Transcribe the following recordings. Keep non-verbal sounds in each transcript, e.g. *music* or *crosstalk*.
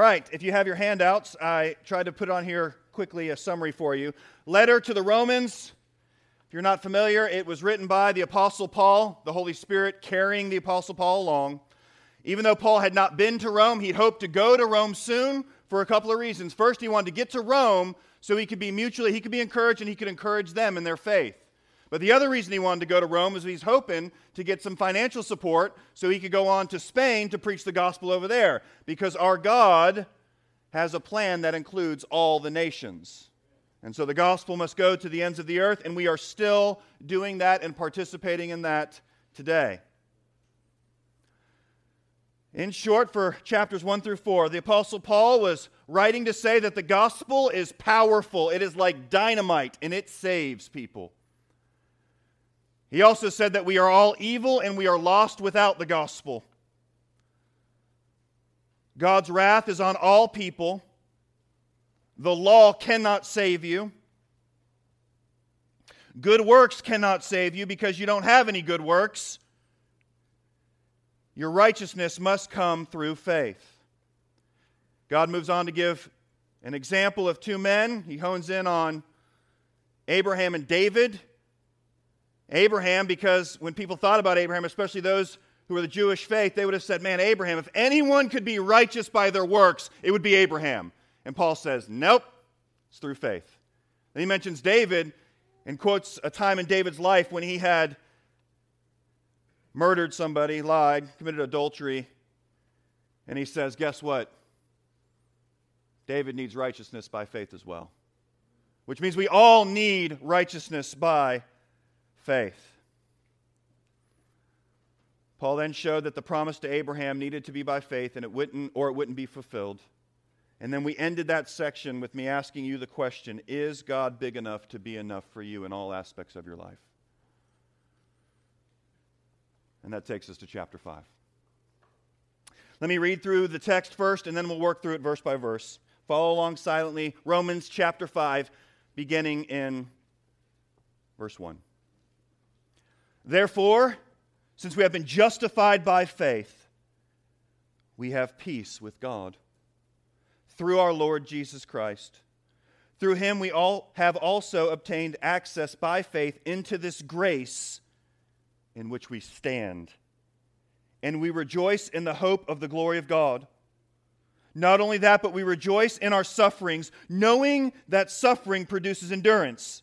right, if you have your handouts, I tried to put on here quickly a summary for you. Letter to the Romans. If you're not familiar, it was written by the Apostle Paul, the Holy Spirit carrying the Apostle Paul along. Even though Paul had not been to Rome, he hoped to go to Rome soon for a couple of reasons. First, he wanted to get to Rome so he could be mutually, he could be encouraged and he could encourage them in their faith. But the other reason he wanted to go to Rome is he's hoping to get some financial support so he could go on to Spain to preach the gospel over there. Because our God has a plan that includes all the nations. And so the gospel must go to the ends of the earth, and we are still doing that and participating in that today. In short, for chapters 1 through 4, the Apostle Paul was writing to say that the gospel is powerful. It is like dynamite, and it saves people. He also said that we are all evil and we are lost without the gospel. God's wrath is on all people. The law cannot save you. Good works cannot save you because you don't have any good works. Your righteousness must come through faith. God moves on to give an example of two men. He hones in on Abraham and David. Abraham, because when people thought about Abraham, especially those who were the Jewish faith, they would have said, Man, Abraham, if anyone could be righteous by their works, it would be Abraham. And Paul says, Nope, it's through faith. Then he mentions David and quotes a time in David's life when he had murdered somebody, lied, committed adultery. And he says, Guess what? David needs righteousness by faith as well. Which means we all need righteousness by faith. Paul then showed that the promise to Abraham needed to be by faith and it wouldn't or it wouldn't be fulfilled. And then we ended that section with me asking you the question, is God big enough to be enough for you in all aspects of your life? And that takes us to chapter 5. Let me read through the text first and then we'll work through it verse by verse. Follow along silently. Romans chapter 5 beginning in verse 1. Therefore, since we have been justified by faith, we have peace with God through our Lord Jesus Christ. Through him we all have also obtained access by faith into this grace in which we stand. And we rejoice in the hope of the glory of God. Not only that, but we rejoice in our sufferings, knowing that suffering produces endurance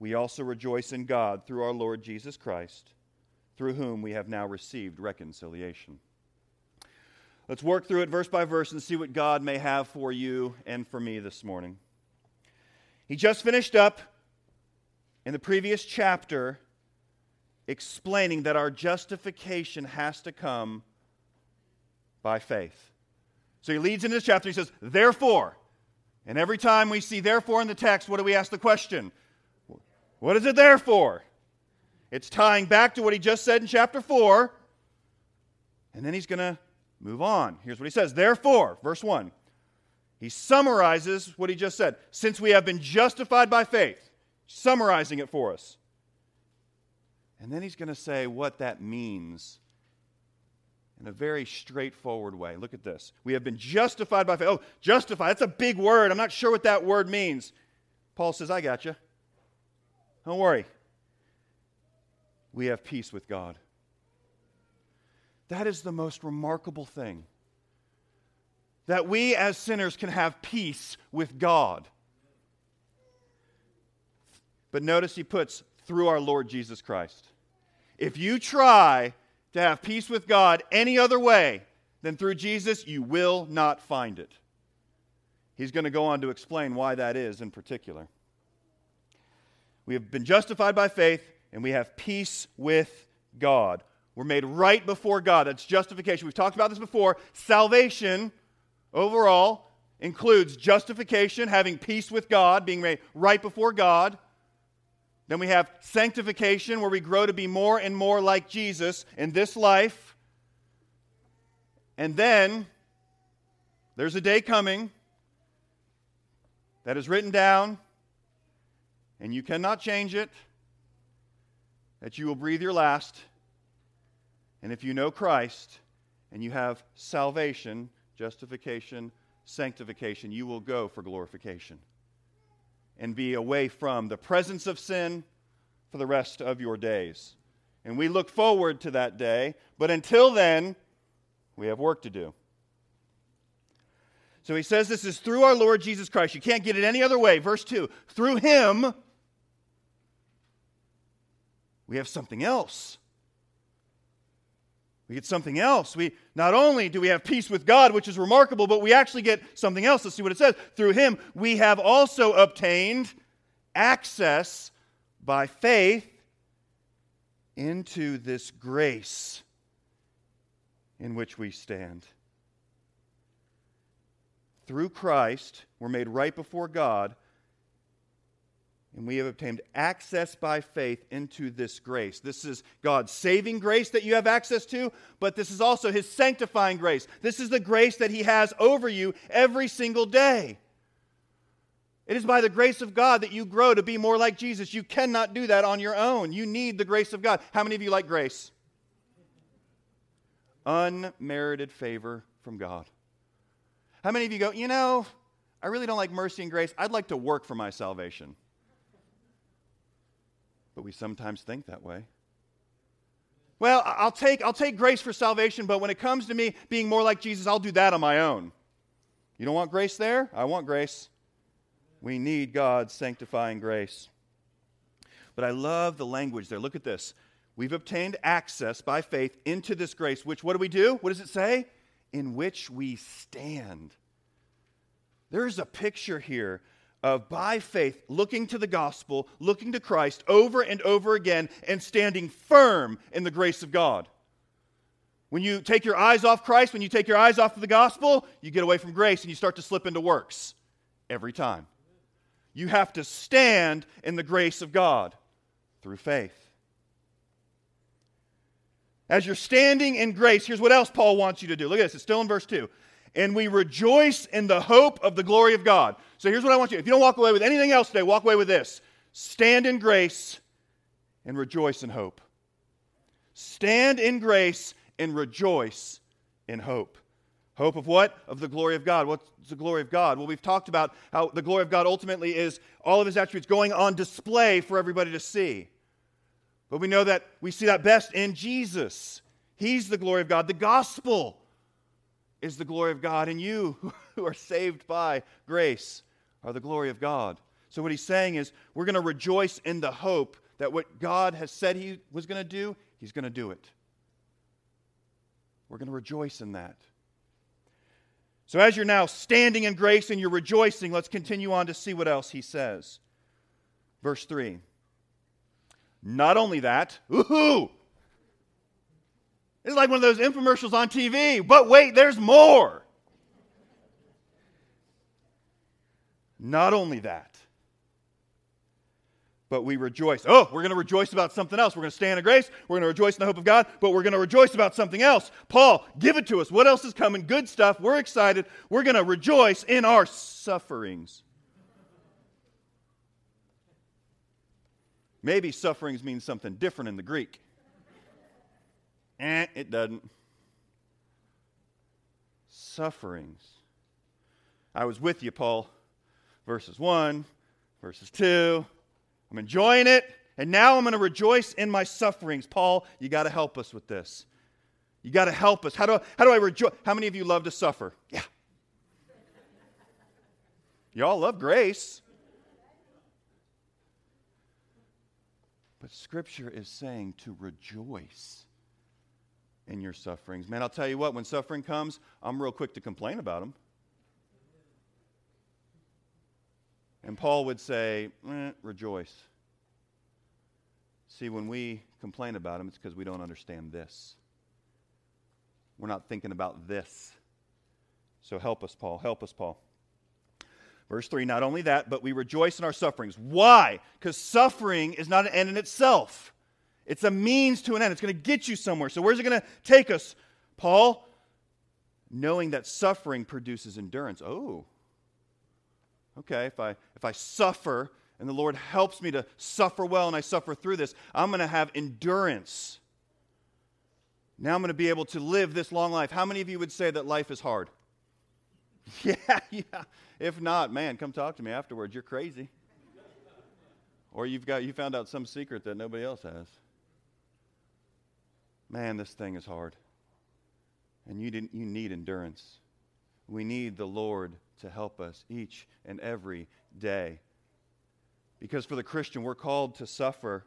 we also rejoice in God through our Lord Jesus Christ, through whom we have now received reconciliation. Let's work through it verse by verse and see what God may have for you and for me this morning. He just finished up in the previous chapter explaining that our justification has to come by faith. So he leads into this chapter. He says, Therefore, and every time we see therefore in the text, what do we ask the question? What is it there for? It's tying back to what he just said in chapter 4. And then he's going to move on. Here's what he says Therefore, verse 1, he summarizes what he just said. Since we have been justified by faith, summarizing it for us. And then he's going to say what that means in a very straightforward way. Look at this. We have been justified by faith. Oh, justified, that's a big word. I'm not sure what that word means. Paul says, I got you. Don't worry. We have peace with God. That is the most remarkable thing. that we as sinners can have peace with God. But notice he puts through our Lord Jesus Christ. If you try to have peace with God any other way than through Jesus, you will not find it. He's going to go on to explain why that is in particular. We have been justified by faith and we have peace with God. We're made right before God. That's justification. We've talked about this before. Salvation, overall, includes justification, having peace with God, being made right before God. Then we have sanctification, where we grow to be more and more like Jesus in this life. And then there's a day coming that is written down, and you cannot change it, that you will breathe your last. And if you know Christ and you have salvation, justification, sanctification, you will go for glorification and be away from the presence of sin for the rest of your days. And we look forward to that day, but until then, we have work to do. So he says this is through our Lord Jesus Christ. You can't get it any other way. Verse 2 through him, we have something else. We get something else. We not only do we have peace with God, which is remarkable, but we actually get something else. Let's see what it says. Through him we have also obtained access by faith into this grace in which we stand. Through Christ, we're made right before God and we have obtained access by faith into this grace. This is God's saving grace that you have access to, but this is also His sanctifying grace. This is the grace that He has over you every single day. It is by the grace of God that you grow to be more like Jesus. You cannot do that on your own. You need the grace of God. How many of you like grace? Unmerited favor from God. How many of you go, you know, I really don't like mercy and grace. I'd like to work for my salvation but we sometimes think that way. Well, I'll take, I'll take grace for salvation, but when it comes to me being more like Jesus, I'll do that on my own. You don't want grace there? I want grace. We need God's sanctifying grace. But I love the language there. Look at this. We've obtained access by faith into this grace, which, what do we do? What does it say? In which we stand. There's a picture here of by faith looking to the gospel, looking to Christ over and over again, and standing firm in the grace of God. When you take your eyes off Christ, when you take your eyes off of the gospel, you get away from grace and you start to slip into works every time. You have to stand in the grace of God through faith. As you're standing in grace, here's what else Paul wants you to do. Look at this, it's still in verse 2 and we rejoice in the hope of the glory of God. So here's what I want you if you don't walk away with anything else today, walk away with this stand in grace and rejoice in hope. Stand in grace and rejoice in hope. Hope of what? Of the glory of God. What's the glory of God? Well, we've talked about how the glory of God ultimately is all of his attributes going on display for everybody to see. But we know that we see that best in Jesus. He's the glory of God. The gospel is the glory of God, and you *laughs* who are saved by grace are the glory of God. So, what he's saying is, we're going to rejoice in the hope that what God has said he was going to do, he's going to do it. We're going to rejoice in that. So, as you're now standing in grace and you're rejoicing, let's continue on to see what else he says. Verse 3. Not only that, ooh, it's like one of those infomercials on TV. But wait, there's more. Not only that, but we rejoice. Oh, we're going to rejoice about something else. We're going to stand in grace. We're going to rejoice in the hope of God, but we're going to rejoice about something else. Paul, give it to us. What else is coming? Good stuff. We're excited. We're going to rejoice in our sufferings. Maybe sufferings means something different in the Greek. Eh, it doesn't. Sufferings. I was with you, Paul. Verses 1, verses 2. I'm enjoying it, and now I'm going to rejoice in my sufferings. Paul, you got to help us with this. You got to help us. How do, how do I rejoice? How many of you love to suffer? Yeah. Y'all love grace. But Scripture is saying to rejoice in your sufferings. Man, I'll tell you what, when suffering comes, I'm real quick to complain about them. And Paul would say, eh, rejoice. See, when we complain about them, it's because we don't understand this. We're not thinking about this. So help us, Paul. Help us, Paul. Verse 3 Not only that, but we rejoice in our sufferings. Why? Because suffering is not an end in itself, it's a means to an end. It's going to get you somewhere. So, where's it going to take us, Paul? Knowing that suffering produces endurance. Oh, okay. If I, if I suffer and the Lord helps me to suffer well and I suffer through this, I'm going to have endurance. Now I'm going to be able to live this long life. How many of you would say that life is hard? *laughs* Yeah, yeah. If not, man, come talk to me afterwards. You're crazy. Or you've got you found out some secret that nobody else has. Man, this thing is hard. And you didn't you need endurance. We need the Lord to help us each and every day. Because for the Christian, we're called to suffer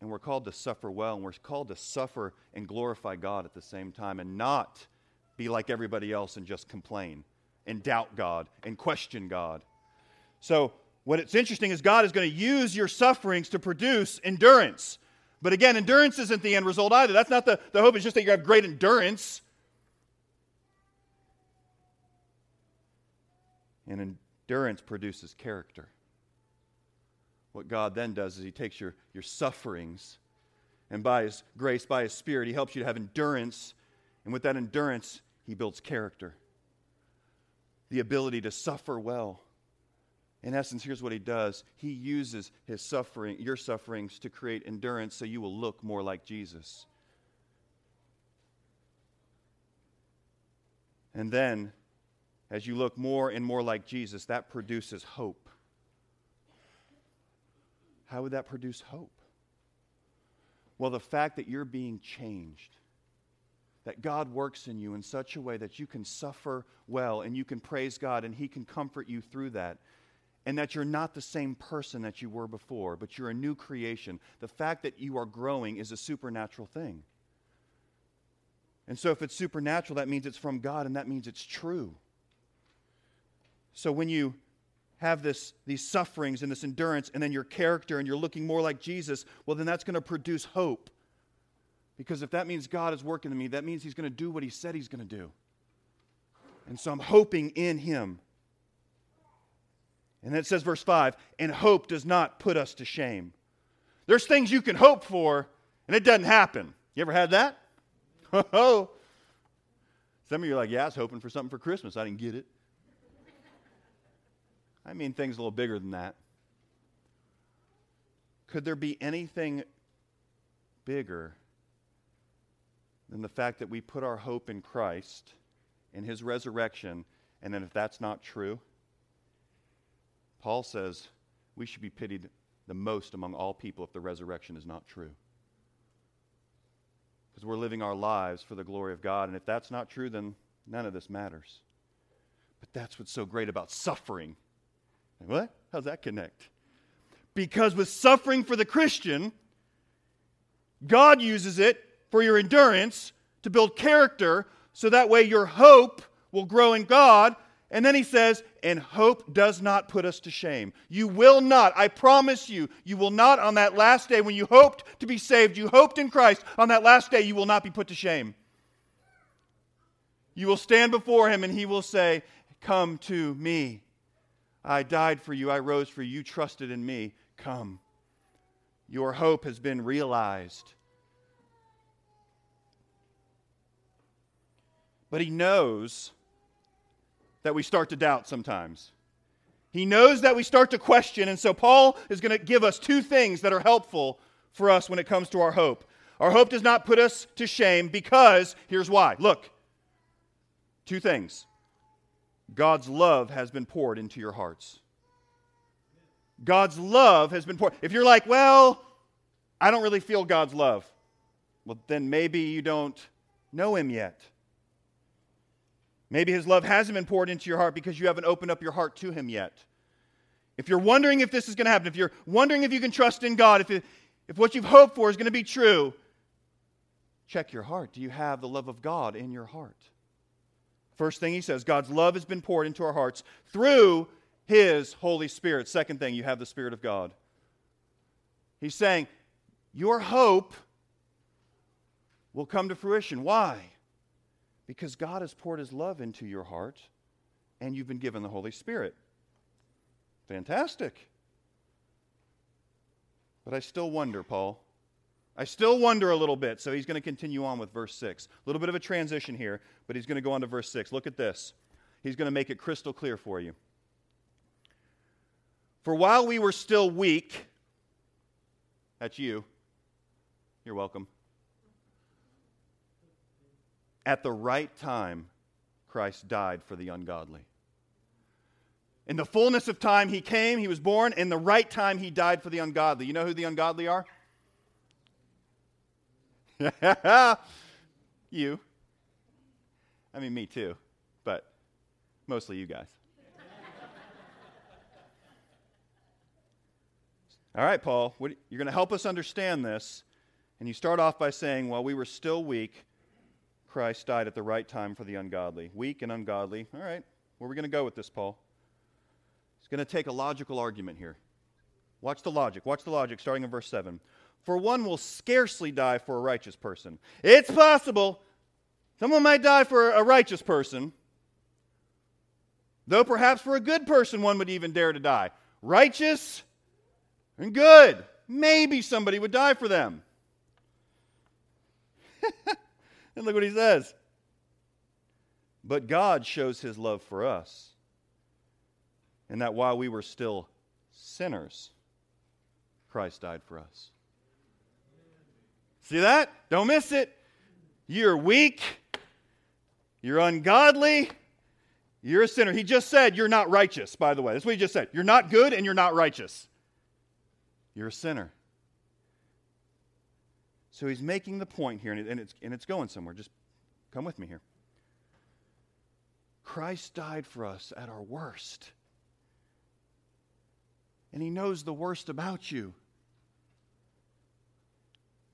and we're called to suffer well, and we're called to suffer and glorify God at the same time and not be like everybody else and just complain and doubt God and question God. So, what it's interesting is God is going to use your sufferings to produce endurance. But again, endurance isn't the end result either. That's not the, the hope, it's just that you have great endurance. And endurance produces character. What God then does is He takes your, your sufferings, and by His grace, by His Spirit, He helps you to have endurance. And with that endurance, He builds character the ability to suffer well. In essence, here's what he does. He uses his suffering, your sufferings, to create endurance so you will look more like Jesus. And then, as you look more and more like Jesus, that produces hope. How would that produce hope? Well, the fact that you're being changed that God works in you in such a way that you can suffer well and you can praise God and He can comfort you through that. And that you're not the same person that you were before, but you're a new creation. The fact that you are growing is a supernatural thing. And so, if it's supernatural, that means it's from God and that means it's true. So, when you have this, these sufferings and this endurance, and then your character, and you're looking more like Jesus, well, then that's going to produce hope. Because if that means God is working in me, that means He's going to do what He said He's going to do. And so I'm hoping in Him. And then it says, verse 5 and hope does not put us to shame. There's things you can hope for, and it doesn't happen. You ever had that? *laughs* Oh. Some of you are like, yeah, I was hoping for something for Christmas. I didn't get it. I mean, things a little bigger than that. Could there be anything bigger than the fact that we put our hope in Christ, in his resurrection, and then if that's not true, Paul says we should be pitied the most among all people if the resurrection is not true. Because we're living our lives for the glory of God, and if that's not true, then none of this matters. But that's what's so great about suffering. What? How's that connect? Because with suffering for the Christian, God uses it for your endurance, to build character, so that way your hope will grow in God. And then he says, and hope does not put us to shame. You will not, I promise you, you will not on that last day when you hoped to be saved, you hoped in Christ, on that last day you will not be put to shame. You will stand before him and he will say, Come to me. I died for you, I rose for you, you trusted in me. Come. Your hope has been realized. But he knows that we start to doubt sometimes. He knows that we start to question, and so Paul is going to give us two things that are helpful for us when it comes to our hope. Our hope does not put us to shame because, here's why. Look, two things. God's love has been poured into your hearts. God's love has been poured. If you're like, well, I don't really feel God's love, well, then maybe you don't know Him yet. Maybe his love hasn't been poured into your heart because you haven't opened up your heart to him yet. If you're wondering if this is going to happen, if you're wondering if you can trust in God, if, it, if what you've hoped for is going to be true, check your heart. Do you have the love of God in your heart? First thing he says, God's love has been poured into our hearts through his Holy Spirit. Second thing, you have the Spirit of God. He's saying, Your hope will come to fruition. Why? Because God has poured his love into your heart and you've been given the Holy Spirit. Fantastic. But I still wonder, Paul. I still wonder a little bit. So he's going to continue on with verse 6. A little bit of a transition here, but he's going to go on to verse 6. Look at this. He's going to make it crystal clear for you. For while we were still weak, that's you. You're welcome. At the right time, Christ died for the ungodly. In the fullness of time, he came, he was born. In the right time, he died for the ungodly. You know who the ungodly are? *laughs* you. I mean, me too, but mostly you guys. All right, Paul, what, you're going to help us understand this. And you start off by saying, while we were still weak, Christ died at the right time for the ungodly. Weak and ungodly. All right, where are we going to go with this, Paul? It's going to take a logical argument here. Watch the logic. Watch the logic starting in verse 7. For one will scarcely die for a righteous person. It's possible someone might die for a righteous person, though perhaps for a good person one would even dare to die. Righteous and good. Maybe somebody would die for them. *laughs* and *laughs* look what he says. But God shows his love for us, and that while we were still sinners, Christ died for us. See that? Don't miss it. You're weak. You're ungodly. You're a sinner. He just said you're not righteous, by the way. That's what he just said. You're not good and you're not righteous. You're a sinner. So he's making the point here, and, it's, and it's going somewhere. Just come with me here. Christ died for us at our worst. And he knows the worst about you.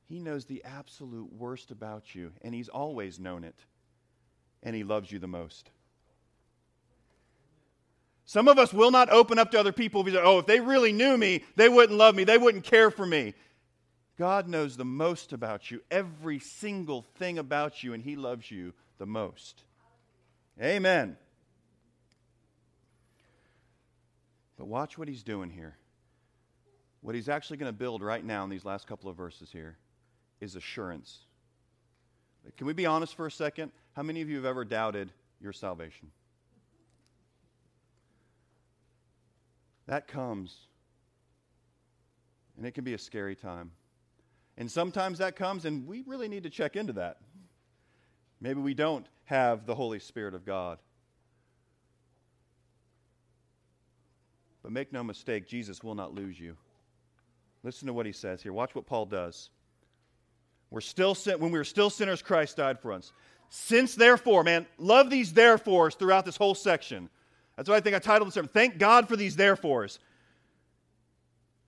He knows the absolute worst about you, and he's always known it. And he loves you the most. Some of us will not open up to other people because, oh, if they really knew me, they wouldn't love me, they wouldn't care for me. God knows the most about you, every single thing about you, and He loves you the most. Amen. But watch what He's doing here. What He's actually going to build right now in these last couple of verses here is assurance. Can we be honest for a second? How many of you have ever doubted your salvation? That comes. And it can be a scary time. And sometimes that comes, and we really need to check into that. Maybe we don't have the Holy Spirit of God. But make no mistake, Jesus will not lose you. Listen to what he says here. Watch what Paul does. We're still sin- when we were still sinners, Christ died for us. Since therefore, man, love these therefores throughout this whole section. That's why I think I titled the sermon, Thank God for these therefores.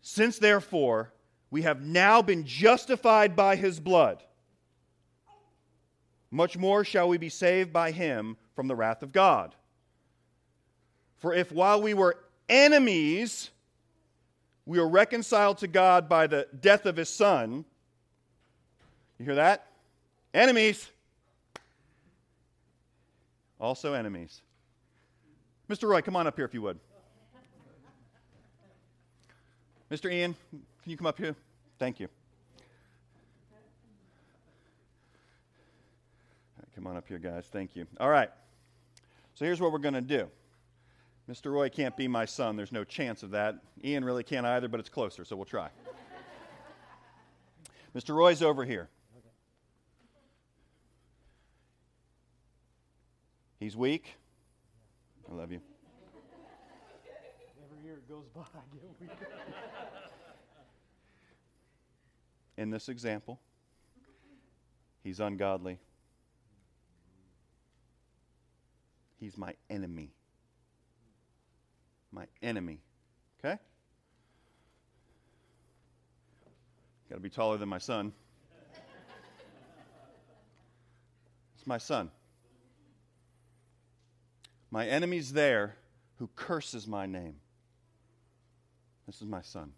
Since therefore we have now been justified by his blood, much more shall we be saved by him from the wrath of God. For if while we were enemies, we were reconciled to God by the death of his son, you hear that? Enemies. Also enemies. Mr. Roy, come on up here if you would. Mr. Ian, can you come up here? Thank you. Right, come on up here, guys. Thank you. All right. So here's what we're going to do. Mr. Roy can't be my son. There's no chance of that. Ian really can't either, but it's closer, so we'll try. *laughs* Mr. Roy's over here. He's weak. I love you. Every year it goes by, I *laughs* get weaker. In this example, he's ungodly. He's my enemy. My enemy. Okay? Got to be taller than my son. It's my son. My enemy's there who curses my name. This is my son.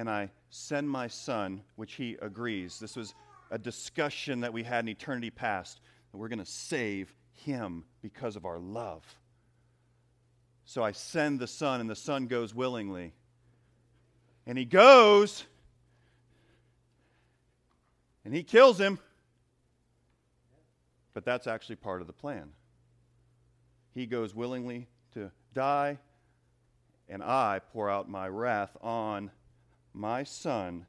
And I send my son, which he agrees. This was a discussion that we had in eternity past that we're going to save him because of our love. So I send the son, and the son goes willingly. And he goes, and he kills him. But that's actually part of the plan. He goes willingly to die, and I pour out my wrath on my son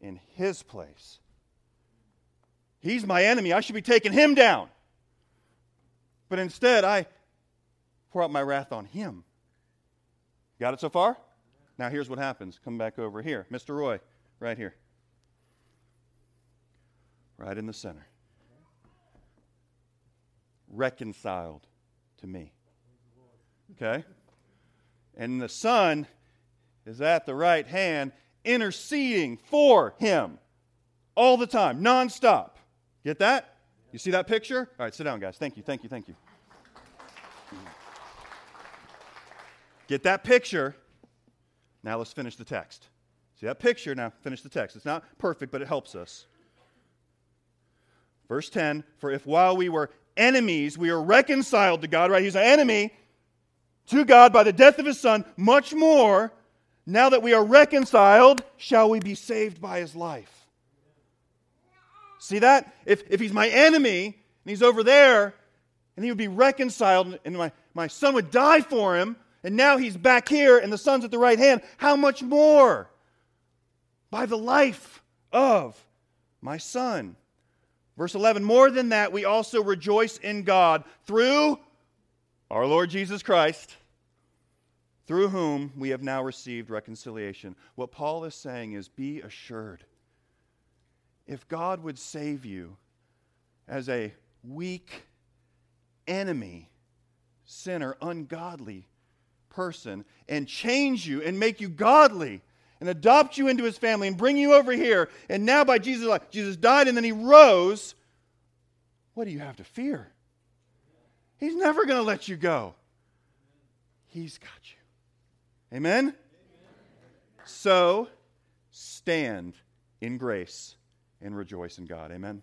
in his place. He's my enemy. I should be taking him down. But instead, I pour out my wrath on him. Got it so far? Now, here's what happens. Come back over here. Mr. Roy, right here. Right in the center. Reconciled to me. Okay? And the Son is at the right hand interceding for him all the time, nonstop. Get that? You see that picture? All right, sit down, guys. Thank you, thank you, thank you. Get that picture. Now let's finish the text. See that picture? Now finish the text. It's not perfect, but it helps us. Verse 10 For if while we were enemies, we are reconciled to God, right? He's an enemy to God by the death of his Son, much more, now that we are reconciled, shall we be saved by his life. See that? If, if he's my enemy and he's over there and he would be reconciled and my, my son would die for him, and now he's back here and the son's at the right hand, how much more? By the life of my son. Verse 11, more than that, we also rejoice in God through our Lord Jesus Christ, through whom we have now received reconciliation. What Paul is saying is be assured. If God would save you as a weak enemy, sinner, ungodly person, and change you and make you godly, and adopt you into his family and bring you over here. And now, by Jesus' life, Jesus died and then he rose. What do you have to fear? He's never going to let you go. He's got you. Amen? So stand in grace and rejoice in God. Amen.